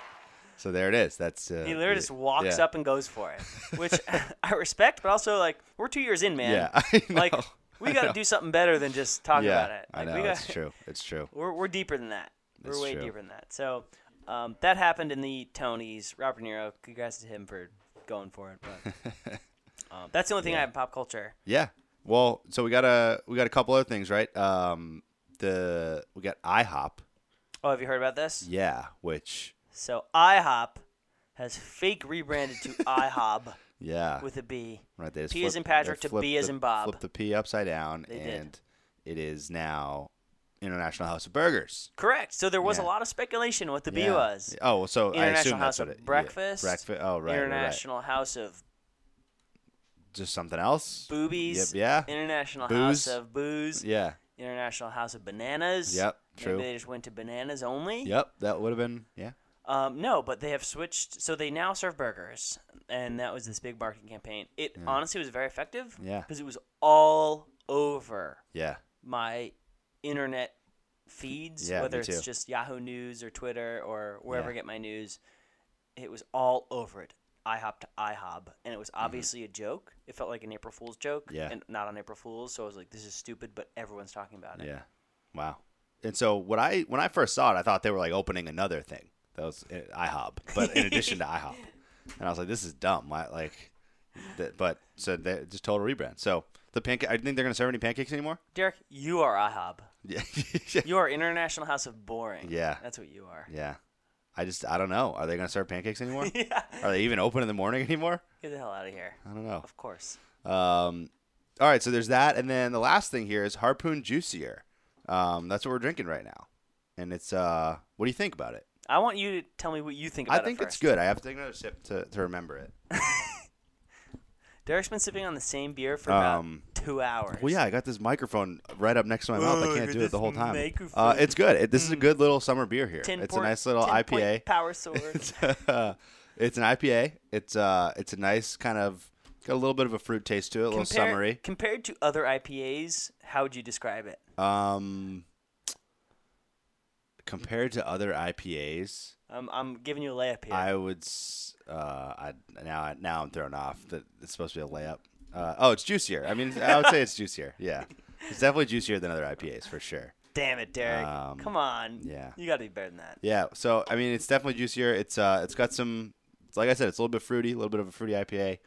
So there it is. That's uh, He literally yeah. just walks yeah. up and goes for it, which I respect, but also like we're two years in, man. Yeah, I Like we got to do something better than just talk yeah, about it. I know. we got, It's true. It's true. We're we're deeper than that. It's we're way true. deeper than that. So um, that happened in the Tonys. Robert De Niro. Congrats to him for going for it. But um, that's the only thing I have in pop culture. Yeah. Well, so we got a we got a couple other things, right? Um, the we got IHOP. Oh, have you heard about this? Yeah, which So IHOP has fake rebranded to IHOB yeah, with a B. right. They just P as flipped- in Patrick to B as in Bob. Flipped the P upside down, They did. and it is now International House of Burgers. Correct. So there was Yeah. a lot of speculation what the B was. Oh, so I assume House that's what of it, yeah, Breakfast. breakfast. Oh, right, right, right. International House of Just something else. Boobies. Yep, yeah. International Booze. House of Booze. Yeah. International House of Bananas. Yep, Maybe true. they just went to bananas only. Yep. That would have been yeah. Um, no, but they have switched. So they now serve burgers, and that was this big marketing campaign. It honestly was very effective. Yeah. Because it was all over Yeah. my internet feeds, Yeah, whether it's just Yahoo News or Twitter or wherever Yeah. I get my news. It was all over it. IHOP to IHOB, and it was obviously a joke. It felt like an April Fool's joke, Mm-hmm. Yeah. and not on April Fool's. So I was like, "This is stupid," but everyone's talking about it. Yeah. Wow. And so what I when I first saw it, I thought they were like opening another thing. That was uh, IHOP, but in addition to IHOP, and I was like, this is dumb. Why like, that, but so they just total rebrand. So the pancake. I think they're gonna serve any pancakes anymore. Derek, you are IHOB. Yeah. You are International House of Boring. Yeah. that's what you are. yeah. I just I don't know. Are they gonna serve pancakes anymore? yeah, Are they even open in the morning anymore? get the hell out of here. I don't know. Of course. Um, all right, so there's that, and then the last thing here is Harpoon Juicier. Um, that's what we're drinking right now, and it's uh, what do you think about it? I want you to tell me what you think I think it it's good. I have to take another sip to, to remember it. Derek's been sipping on the same beer for about Um, two hours. Well, yeah, I got this microphone right up next to my mouth. I can't do it the whole time. Uh, it's good. It, this is a good little summer beer here. It's point- a nice little IPA. Power sword. it's an IPA. It's uh, it's a nice kind of got a little bit of a fruit taste to it, a little Compare- summery. Compared to other IPAs, how would you describe it? Um, compared to other IPAs, I'm, I'm giving you a layup here. I would. s- Uh, I now now I'm thrown off that it's supposed to be a layup. Uh, oh, it's juicier. I mean, I would say it's juicier. Yeah, it's definitely juicier than other IPAs for sure. Damn it, Derek. Um, Come on. yeah. You got to be better than that. Yeah, so I mean, it's definitely juicier. It's uh, it's got some, it's like I said, it's a little bit fruity, a little bit of a fruity IPA.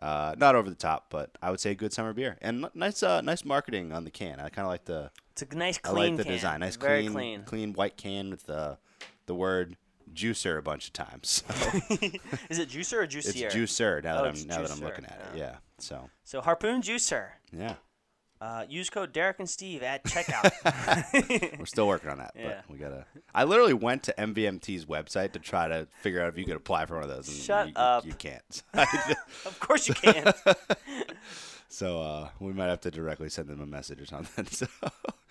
Uh, not over the top, but I would say good summer beer and n- nice, uh, nice marketing on the can. I kind of like the, It's a nice, I clean like the can. design. Nice, Very clean, clean. clean white can with the, the word juicer a bunch of times. So Is it juicer or juicier? it's juicer now Oh, that I'm now that I'm looking at it. Yeah. Yeah. So So Harpoon Juicer. yeah, Uh, use code Derek and Steve at checkout. we're still working on that, Yeah. but we gotta. I literally went to MVMT's website to try to figure out if you could apply for one of those. And Shut you, up. You can't. of course you can. So uh, we might have to directly send them a message or something. So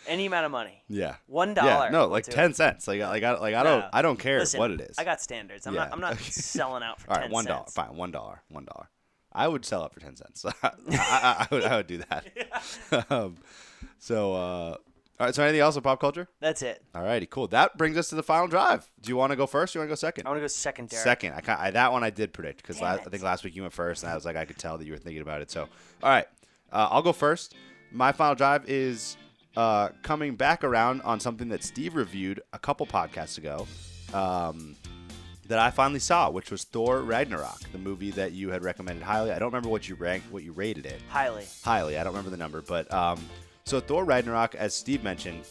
Any amount of money. yeah, One Yeah, no, like do it. ten cents. Like like I like I don't No. I don't care Listen, what it is. I got standards. I'm not. I'm not selling out for All ten right, one dollar. Fine, one dollar. One dollar. I would sell it for ten cents. I, I, I, would, I would do that. um, so, uh, all right. So, anything else with pop culture? That's it. All righty, cool. That brings us to the final drive. Do you want to go first? Or you want to go second? I want to go second, Derek. Second. I, I that one I did predict because I think last week you went first, and I was like, I could tell that you were thinking about it. So, all right, uh, I'll go first. My final drive is uh, coming back around on something that Steve reviewed a couple podcasts ago. Um, that I finally saw, which was Thor Ragnarok, the movie that you had recommended highly. I don't remember what you ranked, what you rated it Highly. highly. I don't remember the number, but um, so Thor Ragnarok, as Steve mentioned,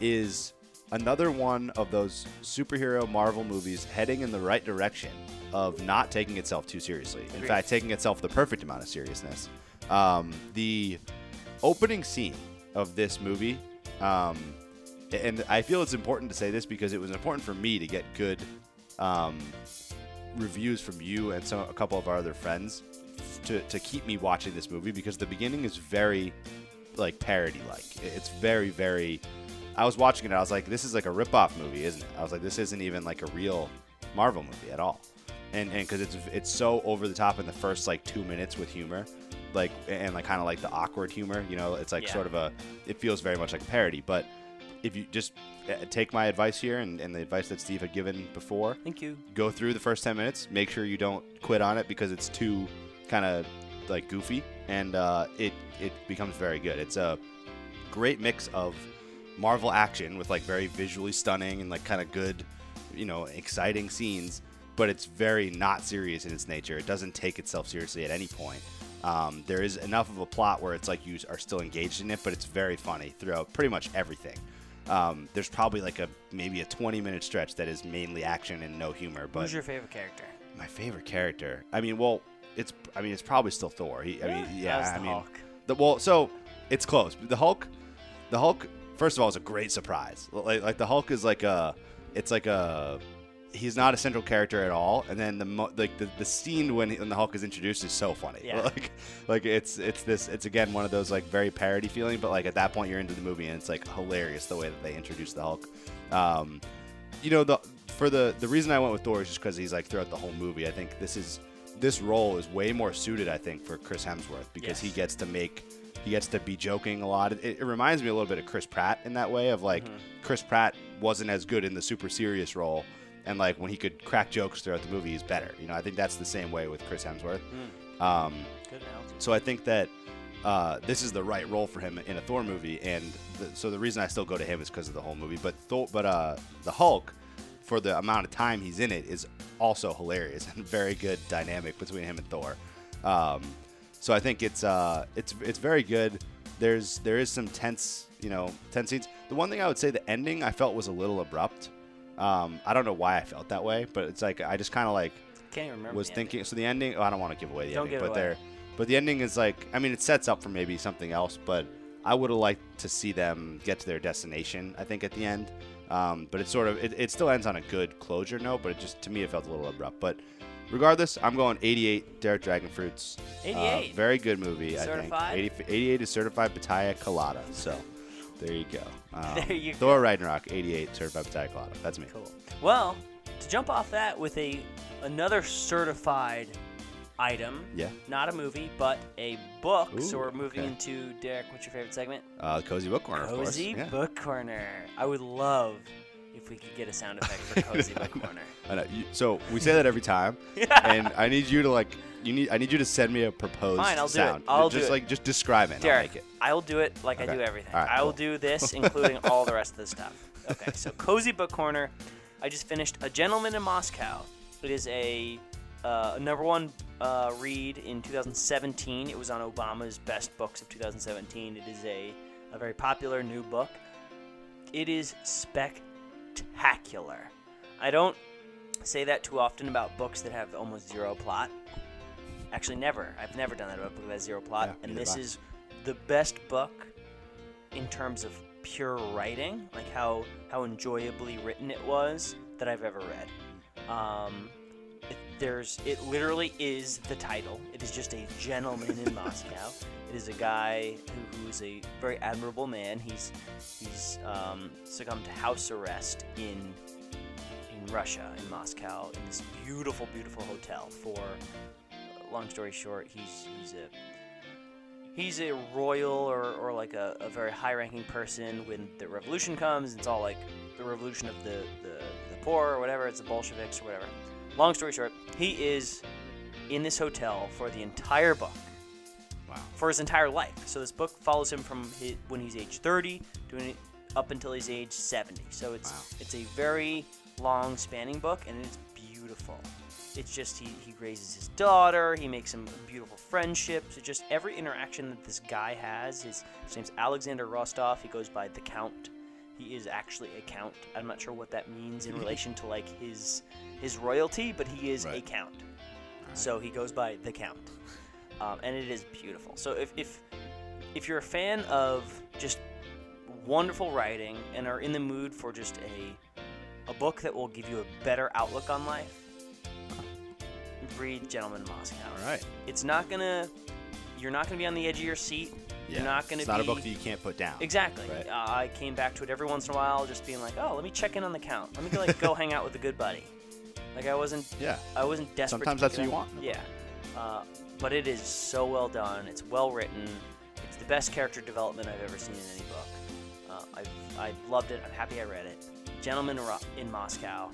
is another one of those superhero Marvel movies heading in the right direction of not taking itself too seriously. In fact, taking itself the perfect amount of seriousness. Um, the opening scene of this movie, um, and I feel it's important to say this because it was important for me to get good um, reviews from you and some a couple of our other friends to, to keep me watching this movie because the beginning is very like parody like it's very very I was watching it I was like this is like a rip off movie isn't it? I was like this isn't even like a real Marvel movie at all. And and because it's it's so over the top in the first like two minutes with humor like and like kind of like the awkward humor you know? It's like Yeah. sort of a it feels very much like a parody but if you just uh, take my advice here and, and the advice that Steve had given before Thank you. go through the first 10 minutes make sure you don't quit on it because it's too kind of like goofy and uh, it it becomes very good it's a great mix of marvel action with like very visually stunning and like kind of good you know exciting scenes but it's very not serious in its nature it doesn't take itself seriously at any point um, there is enough of a plot where it's like you are still engaged in it but it's very funny throughout pretty much everything um, there's probably like a maybe a 20 minute stretch that is mainly action and no humor but Who's your favorite character? my favorite character. I mean, well, it's I mean, it's probably still Thor. He, I mean, yeah, I mean, Hulk? the well, so it's close. The Hulk, the Hulk. First of all, is a great surprise. Like, like the Hulk is like a, it's like a, he's not a central character at all. And then the mo- like the, the scene when, when the Hulk is introduced is so funny. Yeah. Like, like it's it's this it's again one of those like very parody feeling, but like at that point you're into the movie and it's like hilarious the way that they introduce the Hulk. Um, you know the for the the reason I went with Thor is just because he's like throughout the whole movie. I think this is this role is way more suited. I think for Chris Hemsworth because he gets to make he gets to be joking a lot. It, it reminds me a little bit of Chris Pratt in that way of like Mm-hmm. Chris Pratt wasn't as good in the super serious role. And like when he could crack jokes throughout the movie, he's better. You know, I think that's the same way with Chris Hemsworth. Mm. Um, Good analogy. so I think that uh, this is the right role for him in a Thor movie, and the, so the reason I still go to him is because of the whole movie. But Thor, but uh, the Hulk, for the amount of time he's in it, is also hilarious and very good dynamic between him and Thor. Um, so I think it's uh, it's it's very good. There's there is some tense, you know, tense scenes. The one thing I would say, the ending I felt was a little abrupt. Um, I don't know why I felt that way, but it's like I just kind of like Can't remember. was the ending. thinking. So the ending. Oh, I don't want to give away the Don't ending, but there, but the ending is like. I mean, it sets up for maybe something else, but I would have liked to see them get to their destination. I think at the end, um, but it sort of it, it still ends on a good closure note. But it just to me it felt a little abrupt. But regardless, I'm going 88. Derek Dragonfruits. Uh, 88. very good movie. Certified? I think 80, 88 is certified Battaglia Colada. So. There you go. Um, There you Thor Ragnarok, 88, certified Battaglia Colada. That's me. Cool. Well, to jump off that with a another certified item. Yeah. Not a movie, but a book. so we're moving okay. into Derek. What's your favorite segment? Uh, Cozy Book Corner, of course. Cozy Yeah. Book Corner. I would love if we could get a sound effect for Cozy Book Corner. I know. So we say that every time, and I need you to like. You need. I need you to send me a proposed Fine, I'll do it. sound. I'll just do it. like just describe it. and I'll Derek, make it. I will do it like I do everything. Right, I will cool. do this, including all the rest of the stuff. Okay, so Cozy Book Corner. I just finished A Gentleman in Moscow. It is a uh, number one uh, read in 2017. It was on Obama's best books of 2017. It is a, a very popular new book. It is spectacular. I don't say that too often about books that have almost zero plot. Actually, never. I've never done that about a book that has zero plot. Yeah, and this is the best book in terms of pure writing, like how how enjoyably written it was that I've ever read. Um, there's it literally is the title. It is just a gentleman in Moscow. It is a guy who, who is a very admirable man. He's he's um, succumbed to house arrest in in Russia in Moscow in this beautiful beautiful hotel. For long story short, he's he's a he's a royal or, or like a, a very high ranking person when the revolution comes it's all like the revolution of the, the, the poor or whatever it's the bolsheviks or whatever long story short he is in this hotel for the entire book. Wow. for his entire life. So this book follows him from his, when he's age 30 doing it up until he's age 70 so it's Wow. it's a very long spanning book and it's beautiful. It's just he, he raises his daughter he makes some beautiful friendships. It's just every interaction that this guy has his, his name's alexander rostov. He goes by the count. He is actually a count. I'm not sure what that means in relation to like his his royalty but he is a Right. count so he goes by the count um, and it is beautiful so if, if if you're a fan of just wonderful writing and are in the mood for just a a book that will give you a better outlook on life read gentleman moscow All right. it's not gonna you're not gonna be on the edge of your seat Yeah. you're not gonna It's be not a book that you can't put down. Exactly. Right. Uh, I came back to it every once in a while, just being like, "Oh, let me check in on the count. Let me go, like go hang out with a good buddy." Like I wasn't. Yeah. I wasn't desperate. Sometimes that's what you want Yeah. Uh, but it is so well done. It's well written. It's the best character development I've ever seen in any book. Uh, I've, I've loved it. I'm happy I read it. Gentleman in Moscow.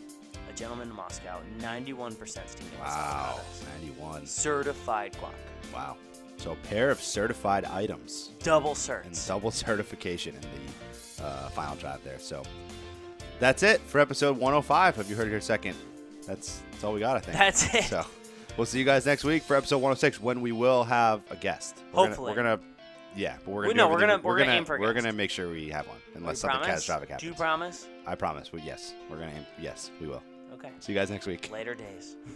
A Gentleman in Moscow. 91% Steven Wow. 91. Certified guac. Wow. So a pair of certified items Double and double certification in the uh, final drive there. So that's it for episode 105. Have you heard it here second? That's that's all we got, I think. That's it. So we'll see you guys next week for episode 106 when we will have a guest. We're Hopefully. gonna, we're gonna yeah, but we're gonna do no, we're gonna- we're gonna aim for a we're gonna make sure we have one unless We something promise? catastrophic happens. Do you promise? I promise. We, yes, we're gonna aim. Yes, we will. Okay. See you guys next week. Later days.